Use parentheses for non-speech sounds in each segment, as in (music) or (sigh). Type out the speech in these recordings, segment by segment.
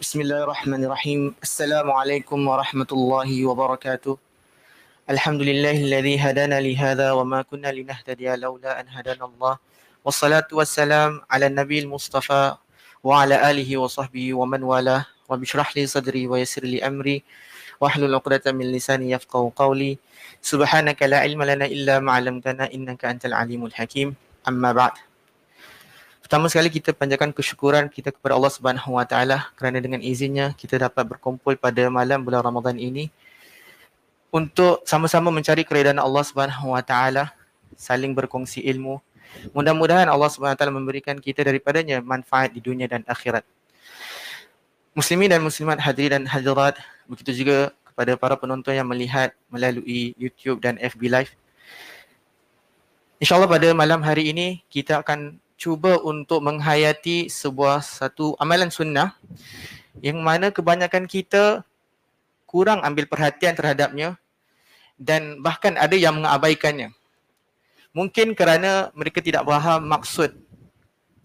بسم الله الرحمن الرحيم السلام عليكم ورحمة الله وبركاته الحمد لله الذي هدانا لهذا وما كنا لنهتدي لولا أن هدانا الله والصلاة والسلام على النبي المصطفى وعلى آله وصحبه ومن والاه رب اشرح لي صدري ويسر لي أمري واحلل عقدة من لساني يفقه قولي سبحانك لا علم لنا إلا ما علمتنا إنك أنت العليم الحكيم أما بعد Pertama sekali kita panjatkan kesyukuran kita kepada Allah Subhanahu Wa Taala kerana dengan izinnya kita dapat berkumpul pada malam bulan Ramadan ini untuk sama-sama mencari keredaan Allah Subhanahu Wa Taala, saling berkongsi ilmu. Mudah-mudahan Allah Subhanahu Wa Taala memberikan kita daripadanya manfaat di dunia dan akhirat. Muslimin dan muslimat hadiri dan hadirat, begitu juga kepada para penonton yang melihat melalui YouTube dan FB Live. InsyaAllah pada malam hari ini kita akan cuba untuk menghayati sebuah satu amalan sunnah yang mana kebanyakan kita kurang ambil perhatian terhadapnya dan bahkan ada yang mengabaikannya. Mungkin kerana mereka tidak faham maksud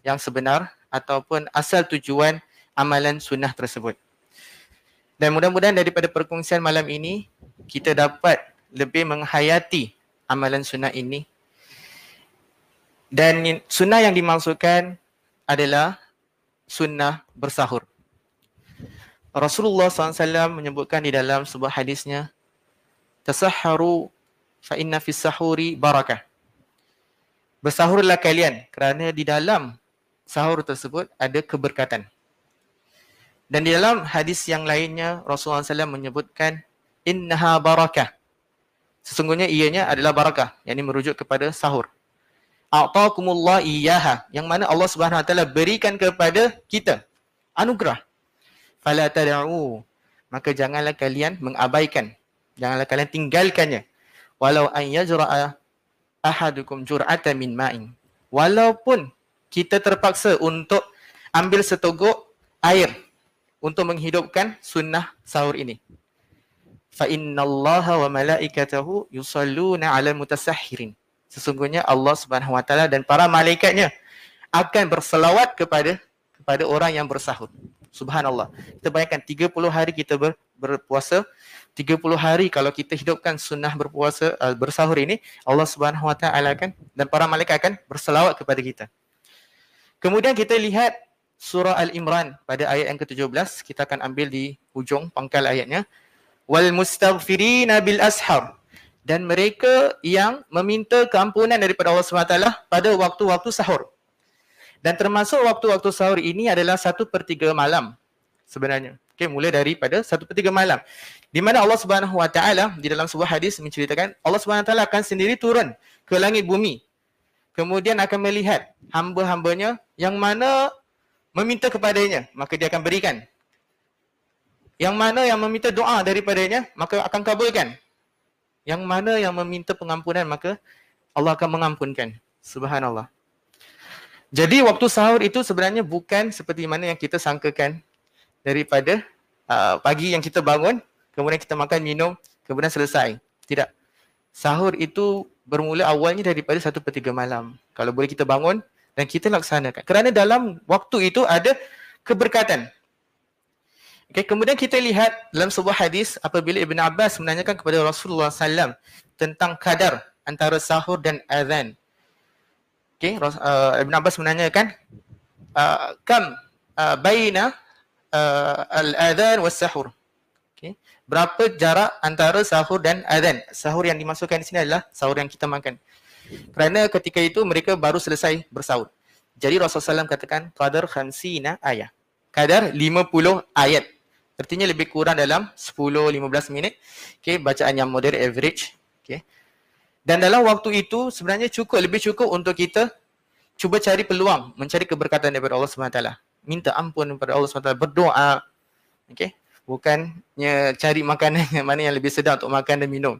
yang sebenar ataupun asal tujuan amalan sunnah tersebut. Dan mudah-mudahan daripada perkongsian malam ini kita dapat lebih menghayati amalan sunnah ini dan sunnah yang dimaksudkan adalah sunnah bersahur. Rasulullah SAW menyebutkan di dalam sebuah hadisnya, Tasahharu fa inna fis sahuri barakah. Bersahurlah kalian kerana di dalam sahur tersebut ada keberkatan. Dan di dalam hadis yang lainnya Rasulullah SAW menyebutkan innaha barakah. Sesungguhnya ianya adalah barakah, yang ini merujuk kepada sahur a'taakumullah iyyaha. Yang mana Allah Subhanahu wa taala berikan kepada kita anugerah. Fala tad'u. Maka janganlah kalian mengabaikan. Janganlah kalian tinggalkannya. Walau an yajra'a ahadukum jur'atan min ma'in. Walaupun kita terpaksa untuk ambil setogok air untuk menghidupkan sunnah sahur ini. Fa innallaha wa malaikatahu yusalluna 'alal mutasahhirin sesungguhnya Allah Subhanahu Wa Taala dan para malaikatnya akan berselawat kepada kepada orang yang bersahur. Subhanallah. Kita bayangkan 30 hari kita ber, berpuasa, 30 hari kalau kita hidupkan sunnah berpuasa uh, bersahur ini, Allah Subhanahu Wa Taala akan dan para malaikat akan berselawat kepada kita. Kemudian kita lihat surah Al-Imran pada ayat yang ke-17, kita akan ambil di hujung pangkal ayatnya. Wal mustaghfirina bil ashar dan mereka yang meminta keampunan daripada Allah SWT pada waktu-waktu sahur. Dan termasuk waktu-waktu sahur ini adalah satu per tiga malam sebenarnya. Okay, mulai daripada satu per tiga malam. Di mana Allah Subhanahu Wa Taala di dalam sebuah hadis menceritakan Allah Subhanahu Wa Taala akan sendiri turun ke langit bumi. Kemudian akan melihat hamba-hambanya yang mana meminta kepadanya, maka dia akan berikan. Yang mana yang meminta doa daripadanya, maka akan kabulkan yang mana yang meminta pengampunan maka Allah akan mengampunkan. Subhanallah. Jadi waktu sahur itu sebenarnya bukan seperti mana yang kita sangkakan daripada uh, pagi yang kita bangun, kemudian kita makan, minum, kemudian selesai. Tidak. Sahur itu bermula awalnya daripada satu per tiga malam. Kalau boleh kita bangun dan kita laksanakan. Kerana dalam waktu itu ada keberkatan. Okay, kemudian kita lihat dalam sebuah hadis apabila Ibn Abbas menanyakan kepada Rasulullah SAW tentang kadar antara sahur dan azan. Okay, uh, Ibn Abbas menanyakan uh, kam uh, baina uh, al-adhan was sahur. Okay. Berapa jarak antara sahur dan azan? Sahur yang dimasukkan di sini adalah sahur yang kita makan. Kerana ketika itu mereka baru selesai bersahur. Jadi Rasulullah SAW katakan qadar khamsina ayat. Kadar 50 ayat. Artinya lebih kurang dalam 10-15 minit. Okay, bacaan yang moderate average. Okay. Dan dalam waktu itu sebenarnya cukup, lebih cukup untuk kita cuba cari peluang mencari keberkatan daripada Allah SWT. Minta ampun kepada Allah SWT, berdoa. Okay. Bukannya cari makanan yang mana yang lebih sedap untuk makan dan minum.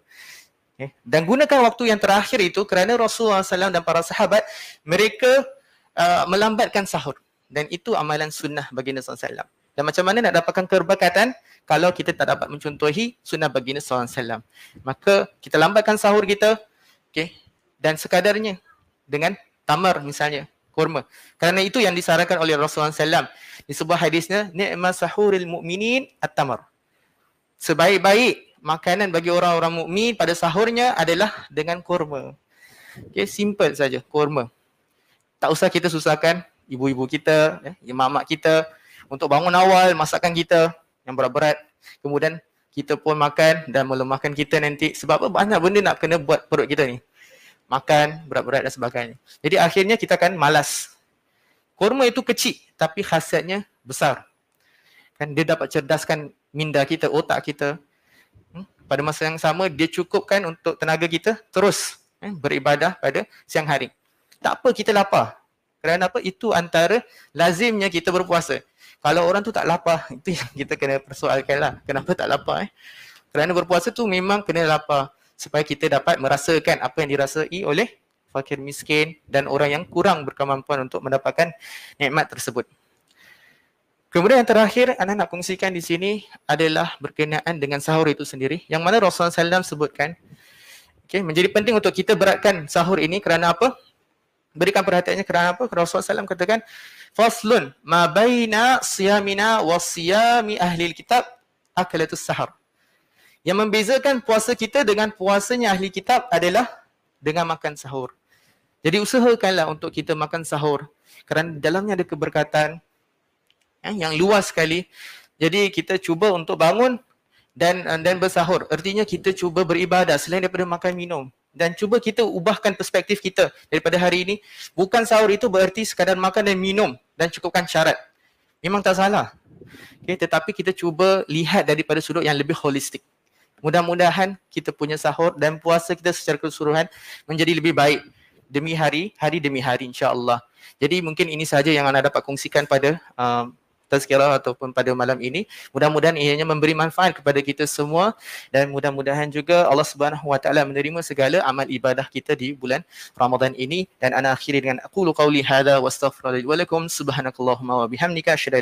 Okay. Dan gunakan waktu yang terakhir itu kerana Rasulullah SAW dan para sahabat mereka uh, melambatkan sahur. Dan itu amalan sunnah bagi Nabi SAW. Dan macam mana nak dapatkan keberkatan kalau kita tak dapat mencontohi sunnah baginda SAW. Maka kita lambatkan sahur kita okay, dan sekadarnya dengan tamar misalnya, kurma. Kerana itu yang disarankan oleh Rasulullah SAW. Di sebuah hadisnya, ni'ma sahuril mu'minin at-tamar. Sebaik-baik makanan bagi orang-orang mukmin pada sahurnya adalah dengan kurma. Okay, simple saja, kurma. Tak usah kita susahkan ibu-ibu kita, ya, mak-mak kita untuk bangun awal masakan kita yang berat-berat. Kemudian kita pun makan dan melemahkan kita nanti sebab apa banyak benda nak kena buat perut kita ni. Makan berat-berat dan sebagainya. Jadi akhirnya kita akan malas. Kurma itu kecil tapi khasiatnya besar. Kan dia dapat cerdaskan minda kita, otak kita. Hmm? Pada masa yang sama dia cukupkan untuk tenaga kita terus eh, beribadah pada siang hari. Tak apa kita lapar. Kerana apa? Itu antara lazimnya kita berpuasa. Kalau orang tu tak lapar, (laughs) itu yang kita kena persoalkan lah. Kenapa tak lapar eh? Kerana berpuasa tu memang kena lapar. Supaya kita dapat merasakan apa yang dirasai oleh fakir miskin dan orang yang kurang berkemampuan untuk mendapatkan nikmat tersebut. Kemudian yang terakhir, anda nak kongsikan di sini adalah berkenaan dengan sahur itu sendiri. Yang mana Rasulullah SAW sebutkan, okay, menjadi penting untuk kita beratkan sahur ini kerana apa? Berikan perhatiannya kerana apa? Rasulullah SAW katakan faslun ma baina siyamina wa siyami ahli kitab akalatus sahar. Yang membezakan puasa kita dengan puasanya ahli kitab adalah dengan makan sahur. Jadi usahakanlah untuk kita makan sahur kerana dalamnya ada keberkatan eh, yang luas sekali. Jadi kita cuba untuk bangun dan dan bersahur. Artinya kita cuba beribadah selain daripada makan minum dan cuba kita ubahkan perspektif kita daripada hari ini. Bukan sahur itu bererti sekadar makan dan minum dan cukupkan syarat. Memang tak salah. Okay, tetapi kita cuba lihat daripada sudut yang lebih holistik. Mudah-mudahan kita punya sahur dan puasa kita secara keseluruhan menjadi lebih baik demi hari hari demi hari insya-Allah jadi mungkin ini saja yang anda dapat kongsikan pada uh, tazkirah ataupun pada malam ini. Mudah-mudahan ianya memberi manfaat kepada kita semua dan mudah-mudahan juga Allah Subhanahu Wa Taala menerima segala amal ibadah kita di bulan Ramadan ini dan ana akhiri dengan aqulu qauli hadza wastaghfirullahi wa lakum subhanakallahumma wa bihamdika asyhadu